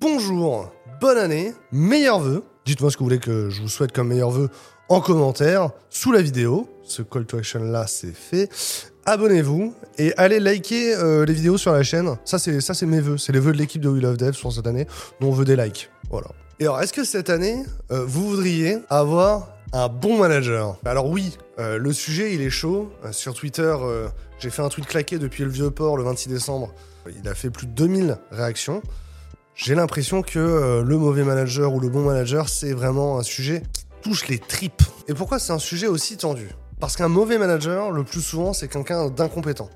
Bonjour, bonne année, meilleurs vœux. Dites-moi ce que vous voulez que je vous souhaite comme meilleurs vœux en commentaire sous la vidéo. Ce call to action là, c'est fait. Abonnez-vous et allez liker euh, les vidéos sur la chaîne. Ça, c'est mes vœux. C'est les vœux de l'équipe de We Love Dev sur cette année. dont on veut des likes. Voilà. Et alors, est-ce que cette année, euh, vous voudriez avoir un bon manager? Alors oui, euh, le sujet, il est chaud. Sur Twitter, j'ai fait un tweet claqué depuis le vieux port le 26 décembre. Il a fait plus de 2000 réactions. J'ai l'impression que euh, le mauvais manager ou le bon manager, c'est vraiment un sujet qui touche les tripes. Et pourquoi c'est un sujet aussi tendu? Parce qu'un mauvais manager, le plus souvent, c'est quelqu'un d'incompétent.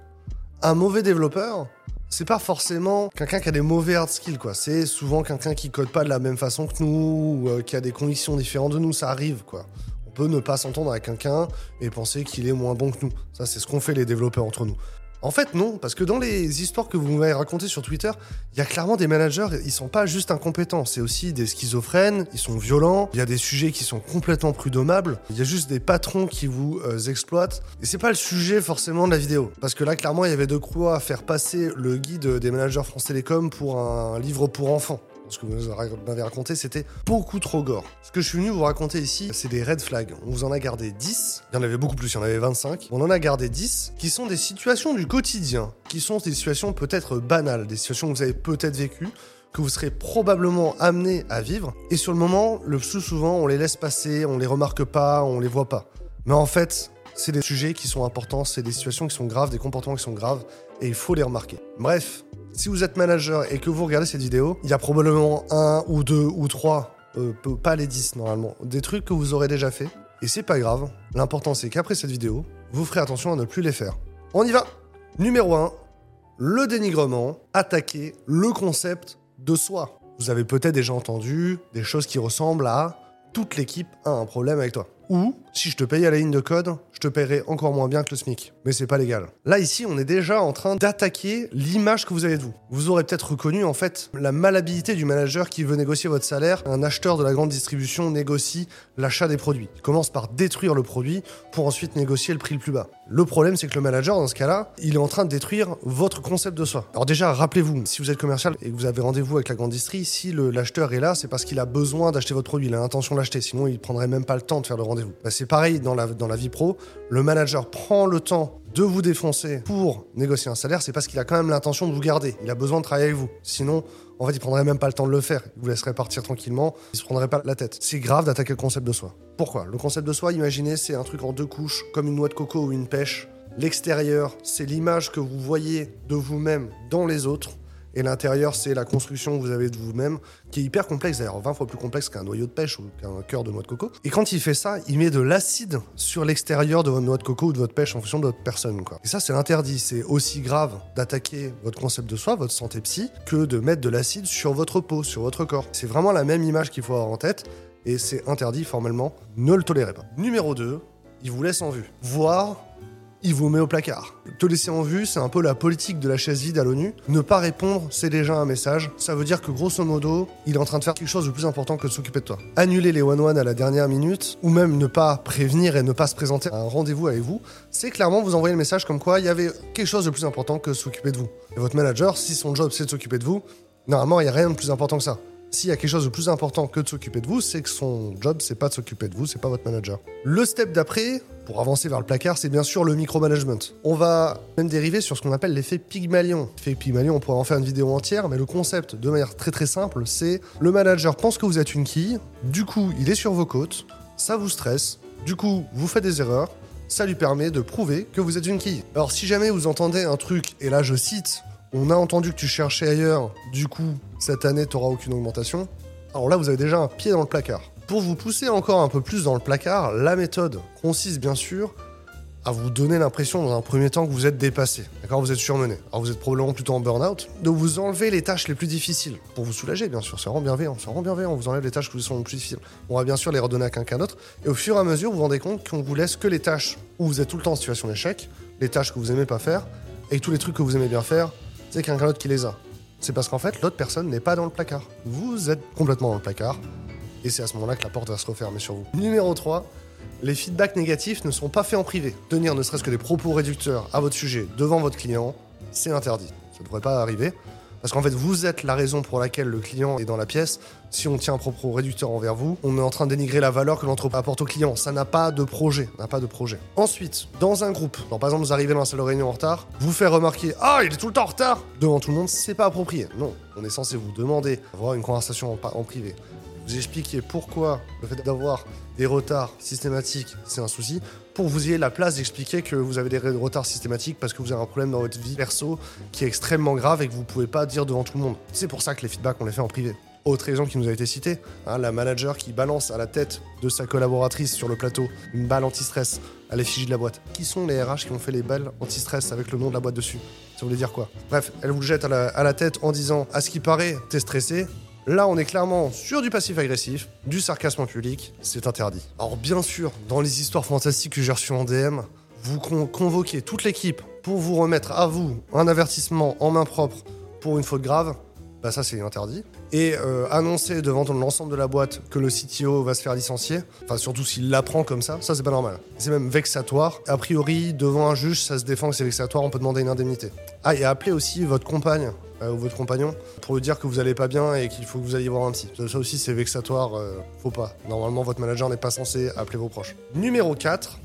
Un mauvais développeur, c'est pas forcément quelqu'un qui a des mauvais hard skills, quoi. C'est souvent quelqu'un qui code pas de la même façon que nous, ou euh, qui a des conditions différentes de nous, ça arrive, quoi. On peut ne pas s'entendre avec quelqu'un et penser qu'il est moins bon que nous. Ça, c'est ce qu'on fait les développeurs entre nous. En fait, non, parce que dans les histoires que vous m'avez racontées sur Twitter, il y a clairement des managers, ils sont pas juste incompétents, c'est aussi des schizophrènes, ils sont violents, il y a des sujets qui sont complètement prud'hommables, il y a juste des patrons qui vous euh, exploitent, et c'est pas le sujet forcément de la vidéo. Parce que là, clairement, il y avait de quoi faire passer le guide des managers France Télécom pour un livre pour enfants. Ce que vous m'avez raconté, c'était beaucoup trop gore. Ce que je suis venu vous raconter ici, c'est des red flags. On vous en a gardé 10. Il y en avait beaucoup plus, il y en avait 25. On en a gardé 10 qui sont des situations du quotidien, qui sont des situations peut-être banales, des situations que vous avez peut-être vécues, que vous serez probablement amené à vivre. Et sur le moment, le plus souvent, on les laisse passer, on les remarque pas, on les voit pas. Mais en fait, c'est des sujets qui sont importants, c'est des situations qui sont graves, des comportements qui sont graves, et il faut les remarquer. Bref, si vous êtes manager et que vous regardez cette vidéo, il y a probablement un ou deux ou trois, euh, pas les 10 normalement, des trucs que vous aurez déjà fait. Et c'est pas grave. L'important c'est qu'après cette vidéo, vous ferez attention à ne plus les faire. On y va Numéro 1, le dénigrement, attaquer le concept de soi. Vous avez peut-être déjà entendu des choses qui ressemblent à toute l'équipe a un problème avec toi. Ou, si je te paye à la ligne de code, je te paierai encore moins bien que le SMIC. Mais c'est pas légal. Là, ici, on est déjà en train d'attaquer l'image que vous avez de vous. Vous aurez peut-être reconnu, en fait, la malhabilité du manager qui veut négocier votre salaire. Un acheteur de la grande distribution négocie l'achat des produits. Il commence par détruire le produit pour ensuite négocier le prix le plus bas. Le problème, c'est que le manager, dans ce cas-là, il est en train de détruire votre concept de soi. Alors déjà, rappelez-vous, si vous êtes commercial et que vous avez rendez-vous avec la grande distrie, si l'acheteur est là, c'est parce qu'il a besoin d'acheter votre produit, il a l'intention de l'acheter, sinon il prendrait même pas le temps de faire le rendez-vous. Bah, c'est pareil dans la vie pro, le manager prend le temps de vous défoncer pour négocier un salaire, c'est parce qu'il a quand même l'intention de vous garder. Il a besoin de travailler avec vous. Sinon, en fait, il prendrait même pas le temps de le faire. Il vous laisserait partir tranquillement. Il se prendrait pas la tête. C'est grave d'attaquer le concept de soi. Pourquoi? Le concept de soi, imaginez, c'est un truc en deux couches, comme une noix de coco ou une pêche. L'extérieur, c'est l'image que vous voyez de vous-même dans les autres. Et l'intérieur, c'est la construction que vous avez de vous-même, qui est hyper complexe, d'ailleurs 20 fois plus complexe qu'un noyau de pêche ou qu'un cœur de noix de coco. Et quand il fait ça, il met de l'acide sur l'extérieur de votre noix de coco ou de votre pêche en fonction de votre personne. Et ça, c'est interdit. C'est aussi grave d'attaquer votre concept de soi, votre santé psy, que de mettre de l'acide sur votre peau, sur votre corps. C'est vraiment la même image qu'il faut avoir en tête, et c'est interdit formellement. Ne le tolérez pas. Numéro 2, il vous laisse en vue. Voire il vous met au placard. Te laisser en vue, c'est un peu la politique de la chaise vide à l'ONU. Ne pas répondre, c'est déjà un message. Ça veut dire que grosso modo, il est en train de faire quelque chose de plus important que de s'occuper de toi. Annuler les one-one à la dernière minute, ou même ne pas prévenir et ne pas se présenter à un rendez-vous avec vous, c'est clairement vous envoyer le message comme quoi il y avait quelque chose de plus important que s'occuper de vous. Et votre manager, si son job c'est de s'occuper de vous, normalement il n'y a rien de plus important que ça. S'il y a quelque chose de plus important que de s'occuper de vous, c'est que son job, c'est pas de s'occuper de vous, c'est pas votre manager. Le step d'après, pour avancer vers le placard, c'est bien sûr le micromanagement. On va même dériver sur ce qu'on appelle l'effet Pygmalion. L'effet Pygmalion, on pourrait en faire une vidéo entière, mais le concept, de manière très très simple, c'est le manager pense que vous êtes une quille, du coup, il est sur vos côtes, ça vous stresse, du coup, vous faites des erreurs, ça lui permet de prouver que vous êtes une quille. Alors si jamais vous entendez un truc, et là je cite, on a entendu que tu cherchais ailleurs, du coup, cette année, tu aucune augmentation. Alors là, vous avez déjà un pied dans le placard. Pour vous pousser encore un peu plus dans le placard, la méthode consiste bien sûr à vous donner l'impression dans un premier temps que vous êtes dépassé. D'accord? Vous êtes surmené. Alors vous êtes probablement plutôt en burn-out. De vous enlever les tâches les plus difficiles. Pour vous soulager, bien sûr. C'est vraiment bienveillant. C'est vraiment bienveillant. On vous enlève les tâches qui sont les plus difficiles. On va bien sûr les redonner à quelqu'un d'autre. Et au fur et à mesure, vous vous rendez compte qu'on vous laisse que les tâches où vous êtes tout le temps en situation d'échec, les tâches que vous aimez pas faire, et tous les trucs que vous aimez bien faire, c'est quelqu'un d'autre qui les a. C'est parce qu'en fait, l'autre personne n'est pas dans le placard. Vous êtes complètement dans le placard. Et c'est à ce moment-là que la porte va se refermer sur vous. Numéro 3, les feedbacks négatifs ne sont pas faits en privé. Tenir ne serait-ce que des propos réducteurs à votre sujet devant votre client, c'est interdit. Ça ne devrait pas arriver. Parce qu'en fait, vous êtes la raison pour laquelle le client est dans la pièce. Si on tient un propos réducteur envers vous, on est en train de dénigrer la valeur que l'entreprise apporte au client. Ça n'a pas de projet. N'a pas de projet. Ensuite, dans un groupe, par exemple, vous arrivez dans la salle de réunion en retard, vous faire remarquer Ah, il est tout le temps en retard devant tout le monde, c'est pas approprié. Non, on est censé vous demander d'avoir une conversation en privé vous expliquer pourquoi le fait d'avoir des retards systématiques, c'est un souci, pour vous ayez la place d'expliquer que vous avez des retards systématiques parce que vous avez un problème dans votre vie perso qui est extrêmement grave et que vous pouvez pas dire devant tout le monde. C'est pour ça que les feedbacks, on les fait en privé. Autre exemple qui nous a été cité, hein, la manager qui balance à la tête de sa collaboratrice sur le plateau une balle anti-stress à l'effigie de la boîte. Qui sont les RH qui ont fait les balles anti-stress avec le nom de la boîte dessus? Ça voulait dire quoi? Bref, elle vous le jette à la, à la tête en disant À ce qui paraît, t'es stressé, Là, on est clairement sur du passif agressif, du sarcasme en public, c'est interdit. Alors bien sûr, dans les histoires fantastiques que j'ai reçues en DM, vous convoquez toute l'équipe pour vous remettre à vous un avertissement en main propre pour une faute grave, bah ça c'est interdit. Et euh, annoncer devant l'ensemble de la boîte que le CTO va se faire licencier, enfin surtout s'il l'apprend comme ça, ça c'est pas normal. C'est même vexatoire. A priori, devant un juge, ça se défend que c'est vexatoire, on peut demander une indemnité. Ah, et appelez aussi votre compagne euh, ou votre compagnon pour lui dire que vous allez pas bien et qu'il faut que vous alliez voir un psy. Ça aussi c'est vexatoire, euh, faut pas. Normalement votre manager n'est pas censé appeler vos proches. Numéro 4,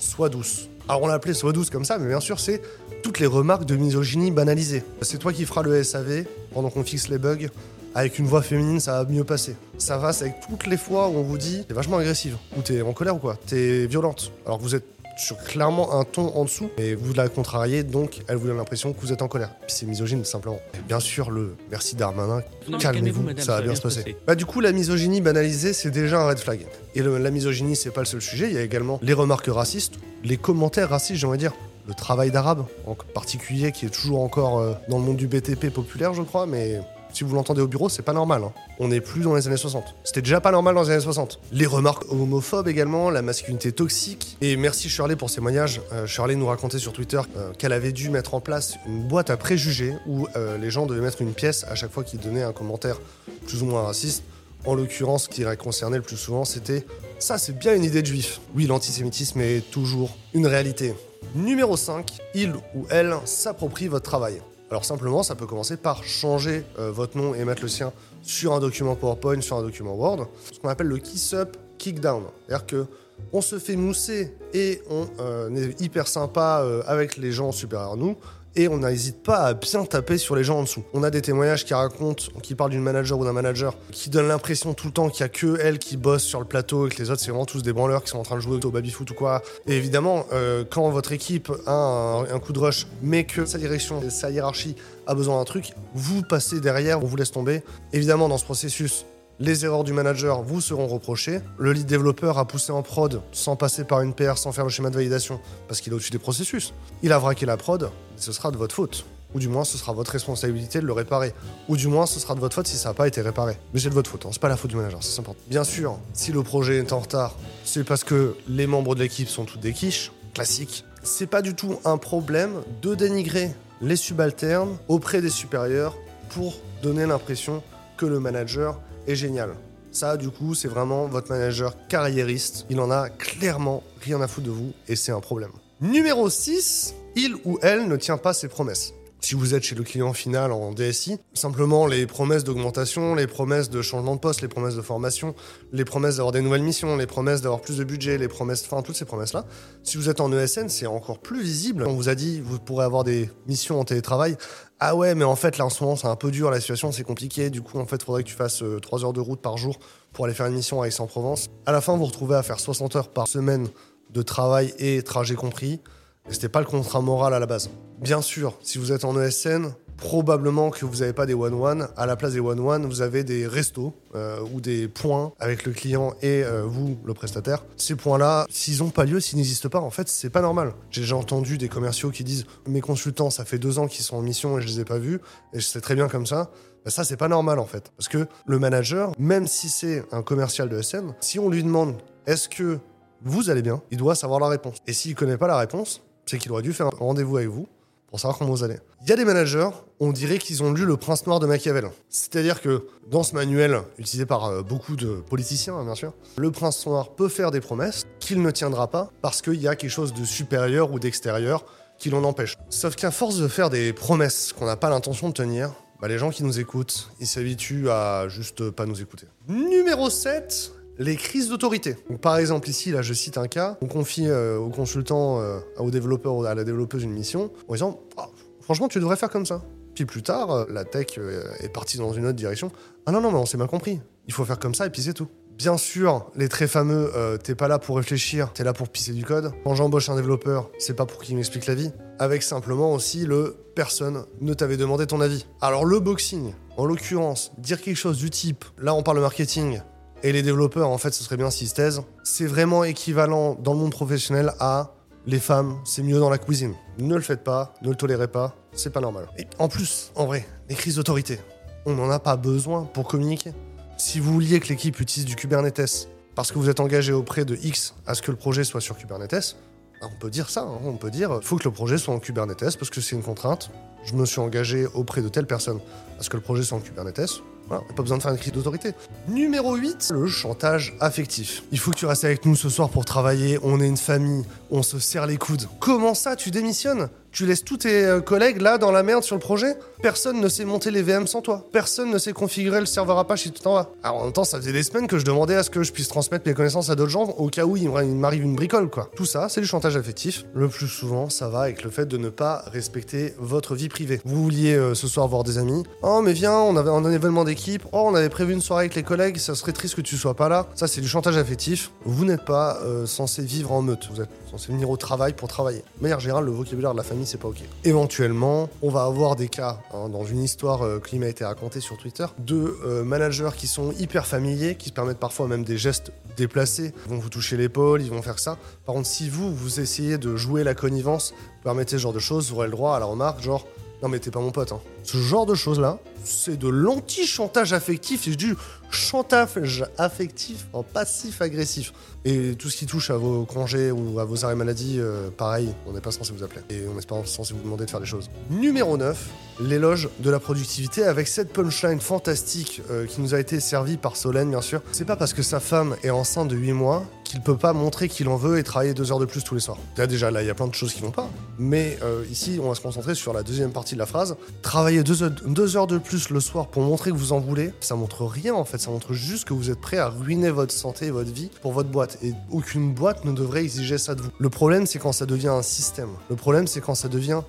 sois douce. Alors on l'a appelé sois douce comme ça, mais bien sûr c'est toutes les remarques de misogynie banalisées. C'est toi qui feras le SAV pendant qu'on fixe les bugs. Avec une voix féminine, ça va mieux passer. Ça va, c'est avec toutes les fois où on vous dit t'es vachement agressive, ou t'es en colère ou quoi, t'es violente. Alors que vous êtes sur clairement un ton en dessous et vous la contrariez, donc elle vous donne l'impression que vous êtes en colère. Puis c'est misogyne simplement. bien sûr, le merci Darmanin, calmez-vous, ça, va bien se passer. Bah, du coup, la misogynie banalisée, c'est déjà un red flag. Et la misogynie, c'est pas le seul sujet, il y a également les remarques racistes, les commentaires racistes, j'ai envie de dire le travail d'arabe en particulier qui est toujours encore euh, dans le monde du BTP populaire je crois mais si vous l'entendez au bureau, c'est pas normal. Hein. On n'est plus dans les années 60. C'était déjà pas normal dans les années 60. Les remarques homophobes également, la masculinité toxique. Et merci Shirley pour ces témoignages. Euh, Shirley nous racontait sur Twitter euh, qu'elle avait dû mettre en place une boîte à préjugés où euh, les gens devaient mettre une pièce à chaque fois qu'ils donnaient un commentaire plus ou moins raciste. En l'occurrence, ce qui concernait le plus souvent, c'était ça, c'est bien une idée de juif. Oui, l'antisémitisme est toujours une réalité. Numéro 5, il ou elle s'approprie votre travail. Alors simplement, ça peut commencer par changer euh, votre nom et mettre le sien sur un document PowerPoint, sur un document Word, ce qu'on appelle le kiss up, kick down. C'est-à-dire que on se fait mousser et on euh, est hyper sympa euh, avec les gens supérieurs à nous, et on n'hésite pas à bien taper sur les gens en dessous. On a des témoignages qui racontent, qui parlent d'une manager ou d'un manager qui donne l'impression tout le temps qu'il y a que elle qui bosse sur le plateau et que les autres c'est vraiment tous des branleurs qui sont en train de jouer au baby-foot ou quoi. Et évidemment, euh, quand votre équipe a un, coup de rush, mais que sa direction, sa hiérarchie a besoin d'un truc, vous passez derrière, on vous laisse tomber. Évidemment, dans ce processus, les erreurs du manager vous seront reprochées. Le lead développeur a poussé en prod sans passer par une PR, sans faire le schéma de validation, parce qu'il est au-dessus des processus. Il a vraqué la prod, ce sera de votre faute. Ou du moins, ce sera votre responsabilité de le réparer. Ou du moins, ce sera de votre faute si ça n'a pas été réparé. Mais c'est de votre faute, hein. c'est pas la faute du manager, c'est important. Bien sûr, si le projet est en retard, c'est parce que les membres de l'équipe sont toutes des quiches, classique. C'est pas du tout un problème de dénigrer les subalternes auprès des supérieurs pour donner l'impression que le manager génial. Ça, du coup, c'est vraiment votre manager carriériste. Il en a clairement rien à foutre de vous et c'est un problème. Numéro 6, il ou elle ne tient pas ses promesses. Si vous êtes chez le client final en DSI, simplement les promesses d'augmentation, les promesses de changement de poste, les promesses de formation, les promesses d'avoir des nouvelles missions, les promesses d'avoir plus de budget, les promesses, enfin toutes ces promesses-là. Si vous êtes en ESN, c'est encore plus visible. On vous a dit, vous pourrez avoir des missions en télétravail. Ah ouais, mais en fait, là, en ce moment, c'est un peu dur, la situation, c'est compliqué. Du coup, en fait, il faudrait que tu fasses 3 euh, heures de route par jour pour aller faire une mission à Aix-en-Provence. À la fin, vous vous retrouvez à faire 60 heures par semaine de travail et trajet compris. C'était pas le contrat moral à la base. Bien sûr, si vous êtes en ESN, probablement que vous n'avez pas des one-one. À la place des one-one, vous avez des restos euh, ou des points avec le client et euh, vous, le prestataire. Ces points-là, s'ils n'ont pas lieu, s'ils n'existent pas, en fait, c'est pas normal. J'ai déjà entendu des commerciaux qui disent Mes consultants, ça fait deux ans qu'ils sont en mission et je les ai pas vus, et je sais très bien comme ça. Ben ça, c'est pas normal en fait. Parce que le manager, même si c'est un commercial de SN, si on lui demande Est-ce que vous allez bien Il doit savoir la réponse. Et s'il connaît pas la réponse, c'est qu'il aurait dû faire un rendez-vous avec vous pour savoir comment vous allez. Il y a des managers, on dirait qu'ils ont lu Le Prince Noir de Machiavel. C'est-à-dire que dans ce manuel, utilisé par euh, beaucoup de politiciens, hein, bien sûr, le Prince Noir peut faire des promesses qu'il ne tiendra pas parce qu'il y a quelque chose de supérieur ou d'extérieur qui l'en empêche. Sauf qu'à force de faire des promesses qu'on n'a pas l'intention de tenir, bah, les gens qui nous écoutent, ils s'habituent à juste pas nous écouter. Numéro 7, les crises d'autorité. Par exemple, ici, là, je cite un cas. On confie euh, au consultant, euh, au développeur, à la développeuse une mission en disant Ah, Franchement, tu devrais faire comme ça. Puis plus tard, euh, la tech euh, est partie dans une autre direction. Ah non, non, mais on s'est mal compris. Il faut faire comme ça et puis c'est tout. Bien sûr, les très fameux euh, t'es pas là pour réfléchir, t'es là pour pisser du code. Quand j'embauche un développeur, c'est pas pour qu'il m'explique la vie. Avec simplement aussi le personne ne t'avait demandé ton avis. Alors le boxing, en l'occurrence, dire quelque chose du type, là on parle marketing, et les développeurs, en fait, ce serait bien s'ils se taisent, c'est vraiment équivalent dans le monde professionnel à les femmes, c'est mieux dans la cuisine. Ne le faites pas, ne le tolérez pas, c'est pas normal. Et en plus, en vrai, les crises d'autorité, on n'en a pas besoin pour communiquer. Si vous vouliez que l'équipe utilise du Kubernetes parce que vous êtes engagé auprès de X à ce que le projet soit sur Kubernetes, bah, on peut dire ça, hein. on peut dire il faut que le projet soit en Kubernetes parce que c'est une contrainte. Je me suis engagé auprès de telle personne à ce que le projet soit en Kubernetes. Voilà, pas besoin de faire une crise d'autorité. Numéro 8, le chantage affectif. Il faut que tu restes avec nous ce soir pour travailler, on est une famille, on se serre les coudes. Comment ça, tu démissionnes? Tu laisses tous tes euh, collègues là dans la merde sur le projet? Personne ne sait monter les VM sans toi. Personne ne sait configurer le serveur Apache si tu t'en vas. Alors en même temps, ça faisait des semaines que je demandais à ce que je puisse transmettre mes connaissances à d'autres gens au cas où il m'arrive une bricole, quoi. Tout ça, c'est du chantage affectif. Le plus souvent, ça va avec le fait de ne pas respecter votre vie privée. Vous vouliez euh, ce soir voir des amis. Oh, mais viens, on avait un événement d'équipe. Oh, on avait prévu une soirée avec les collègues. Ça serait triste que tu sois pas là. Ça, c'est du chantage affectif. Vous n'êtes pas euh, censé vivre en meute. Vous êtes censé venir au travail pour travailler. De manière générale, le vocabulaire de la famille, c'est pas ok. Éventuellement, on va avoir des cas, hein, dans une histoire euh, qui m'a été racontée sur Twitter, de euh, managers qui sont hyper familiers, qui se permettent parfois même des gestes déplacés. Ils vont vous toucher l'épaule, ils vont faire ça. Par contre, si vous, vous essayez de jouer la connivence, vous permettez ce genre de choses, vous aurez le droit à la remarque, genre non mais t'es pas mon pote. Hein. Ce genre de choses-là, c'est de l'anti-chantage affectif, c'est du chantage affectif en passif-agressif. Et tout ce qui touche à vos congés ou à vos arrêts maladie, euh, pareil, on n'est pas censé vous appeler. Et on n'est pas censé vous demander de faire des choses. Numéro 9, l'éloge de la productivité avec cette punchline fantastique euh, qui nous a été servie par Solène, bien sûr. C'est pas parce que sa femme est enceinte de 8 mois qu'il peut pas montrer qu'il en veut et travailler deux heures de plus tous les soirs. Là, déjà, là, il y a plein de choses qui vont pas. Mais euh, ici, on va se concentrer sur la deuxième partie de la phrase. Travailler deux heures, de plus le soir pour montrer que vous en voulez, ça montre rien en fait. Ça montre juste que vous êtes prêt à ruiner votre santé et votre vie pour votre boîte. Et aucune boîte ne devrait exiger ça de vous. Le problème, c'est quand ça devient un système. Le problème, c'est quand ça devient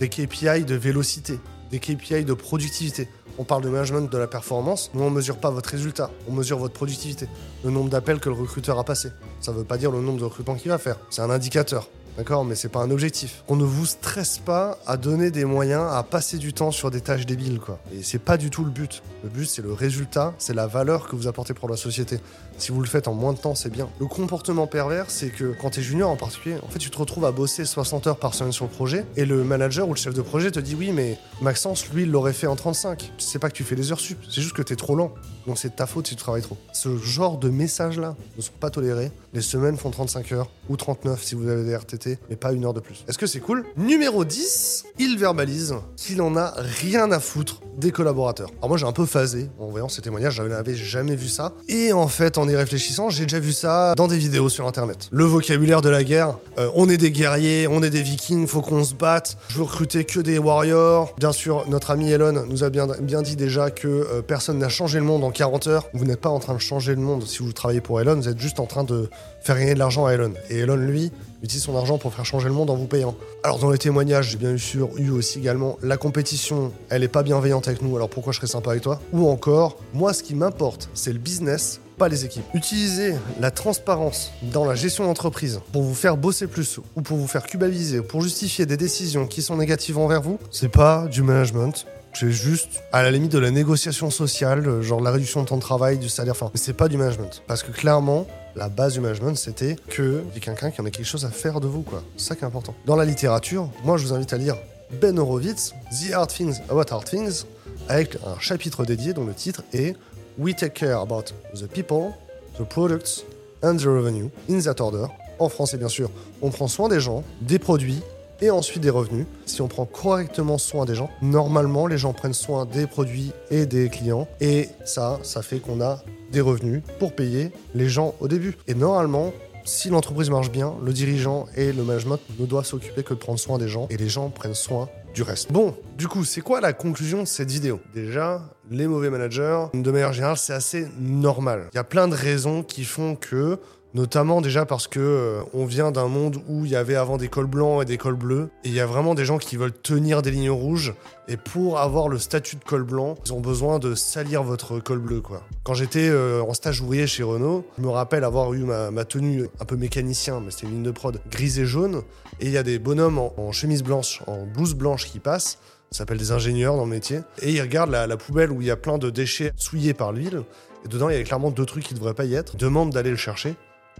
des KPI de vélocité, des KPI de productivité. On parle de management de la performance, nous on mesure pas votre résultat, on mesure votre productivité, le nombre d'appels que le recruteur a passé. Ça veut pas dire le nombre de recrutements qu'il va faire, c'est un indicateur. D'accord, mais c'est pas un objectif. On ne vous stresse pas à donner des moyens à passer du temps sur des tâches débiles, quoi. Et c'est pas du tout le but. Le but, c'est le résultat, c'est la valeur que vous apportez pour la société. Si vous le faites en moins de temps, c'est bien. Le comportement pervers, c'est que quand t'es junior en particulier, en fait, tu te retrouves à bosser 60 heures par semaine sur le projet, et le manager ou le chef de projet te dit oui, mais Maxence, lui, il l'aurait fait en 35. C'est pas que tu fais des heures sup, c'est juste que t'es trop lent. Donc c'est de ta faute si tu travailles trop. Ce genre de messages-là ne sont pas tolérés. Les semaines font 35 heures, ou 39 si vous avez des RTT, mais pas une heure de plus. Est-ce que c'est cool? Numéro 10, il verbalise qu'il en a rien à foutre des collaborateurs. Alors moi j'ai un peu phasé en voyant ces témoignages, je n'avais jamais vu ça. Et en fait, en y réfléchissant, j'ai déjà vu ça dans des vidéos sur internet. Le vocabulaire de la guerre, euh, on est des guerriers, on est des vikings, faut qu'on se batte, je veux recruter que des warriors. Bien sûr, notre ami Elon nous a bien, bien dit déjà que euh, personne n'a changé le monde en 40 heures. Vous n'êtes pas en train de changer le monde si vous travaillez pour Elon, vous êtes juste en train de faire gagner de l'argent à Elon. Et Elon, lui, utilise son argent pour faire changer le monde en vous payant. Alors dans les témoignages, j'ai bien sûr eu aussi également la compétition, elle est pas bienveillante avec nous, alors pourquoi je serais sympa avec toi? Ou encore, moi ce qui m'importe, c'est le business, pas les équipes. Utilisez la transparence dans la gestion d'entreprise pour vous faire bosser plus ou pour vous faire culpabiliser ou pour justifier des décisions qui sont négatives envers vous, c'est pas du management, c'est juste à la limite de la négociation sociale, genre la réduction de temps de travail, du salaire, enfin, c'est pas du management. Parce que clairement, la base du management, c'était que y quelqu'un qui en ait quelque chose à faire de vous, quoi. C'est ça qui est important. Dans la littérature, moi, je vous invite à lire Ben Horowitz, The Hard Things About Hard Things, avec un chapitre dédié dont le titre est We Take Care About the People, the Products and the Revenue, in that order. En français, bien sûr, on prend soin des gens, des produits et ensuite des revenus. Si on prend correctement soin des gens, normalement les gens prennent soin des produits et des clients et ça, ça fait qu'on a des revenus pour payer les gens au début. Et normalement, si l'entreprise marche bien, le dirigeant et le management ne doivent s'occuper que de prendre soin des gens et les gens prennent soin du reste. Bon, du coup, c'est quoi la conclusion de cette vidéo? Déjà, les mauvais managers, de manière générale, c'est assez normal. Il y a plein de raisons qui font que Notamment déjà parce que euh, on vient d'un monde où il y avait avant des cols blancs et des cols bleus, et il y a vraiment des gens qui veulent tenir des lignes rouges, et pour avoir le statut de col blanc, ils ont besoin de salir votre col bleu, quoi. Quand j'étais euh, en stage ouvrier chez Renault, je me rappelle avoir eu ma, tenue un peu mécanicien, mais c'était une ligne de prod grise et jaune, et il y a des bonhommes en, chemise blanche, en blouse blanche qui passent, s'appelle des ingénieurs dans le métier, et ils regardent la, poubelle où il y a plein de déchets souillés par l'huile, et dedans il y a clairement deux trucs qui ne devraient pas y être, demandent d'aller le chercher,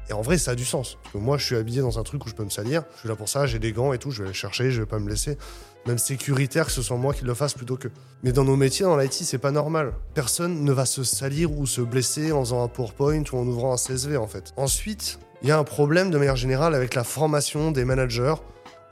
et en vrai, ça a du sens. Moi, je suis habillé dans un truc où je peux me salir. Je suis là pour ça, j'ai des gants et tout, je vais aller chercher, je vais pas me laisser. Même sécuritaire que ce soit moi qui le fasse plutôt que. Mais dans nos métiers, dans l'IT, c'est pas normal. Personne ne va se salir ou se blesser en faisant un PowerPoint ou en ouvrant un CSV, en fait. Ensuite, il y a un problème de manière générale avec la formation des managers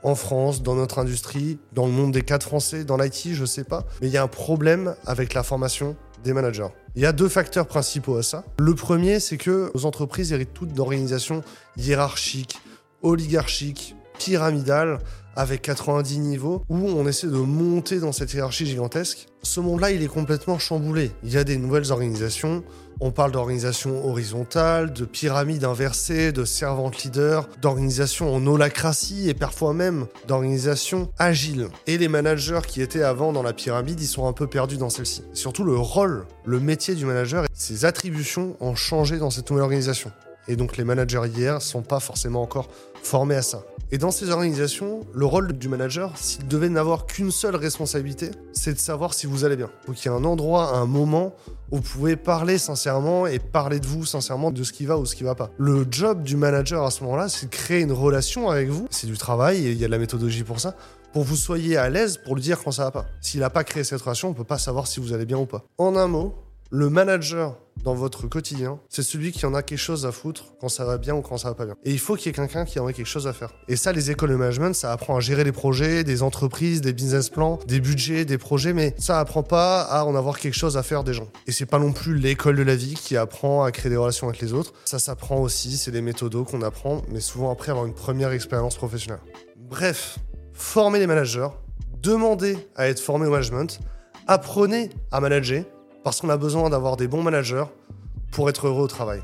en France, dans notre industrie, dans le monde des cadres français, dans l'IT, je sais pas. Mais il y a un problème avec la formation des managers. Il y a deux facteurs principaux à ça. Le premier, c'est que nos entreprises héritent toutes d'organisations hiérarchiques, oligarchiques, pyramidales, avec 90 niveaux, où on essaie de monter dans cette hiérarchie gigantesque. Ce monde-là, il est complètement chamboulé. Il y a des nouvelles organisations, on parle d'organisation horizontale, de pyramide inversée, de servante leader, d'organisation en holacratie et parfois même d'organisation agile. Et les managers qui étaient avant dans la pyramide, ils sont un peu perdus dans celle-ci. Surtout le rôle, le métier du manager et ses attributions ont changé dans cette nouvelle organisation. Et donc les managers hier sont pas forcément encore formés à ça. Et dans ces organisations, le rôle du manager, s'il devait n'avoir qu'une seule responsabilité, c'est de savoir si vous allez bien. Donc il y a un endroit, un moment où vous pouvez parler sincèrement et parler de vous sincèrement de ce qui va ou ce qui va pas. Le job du manager à ce moment-là, c'est de créer une relation avec vous. C'est du travail et il y a de la méthodologie pour ça. Pour que vous soyez à l'aise pour lui dire quand ça va pas. S'il n'a pas créé cette relation, on peut pas savoir si vous allez bien ou pas. En un mot, le manager dans votre quotidien, c'est celui qui en a quelque chose à foutre quand ça va bien ou quand ça va pas bien. Et il faut qu'il y ait quelqu'un qui en ait quelque chose à faire. Et ça, les écoles de management, ça apprend à gérer les projets, des entreprises, des business plans, des budgets, des projets, mais ça apprend pas à en avoir quelque chose à faire des gens. Et c'est pas non plus l'école de la vie qui apprend à créer des relations avec les autres. Ça s'apprend aussi, c'est des méthodos qu'on apprend, mais souvent après avoir une première expérience professionnelle. Bref, formez les managers, demandez à être formé au management, apprenez à manager parce qu'on a besoin d'avoir des bons managers pour être heureux au travail.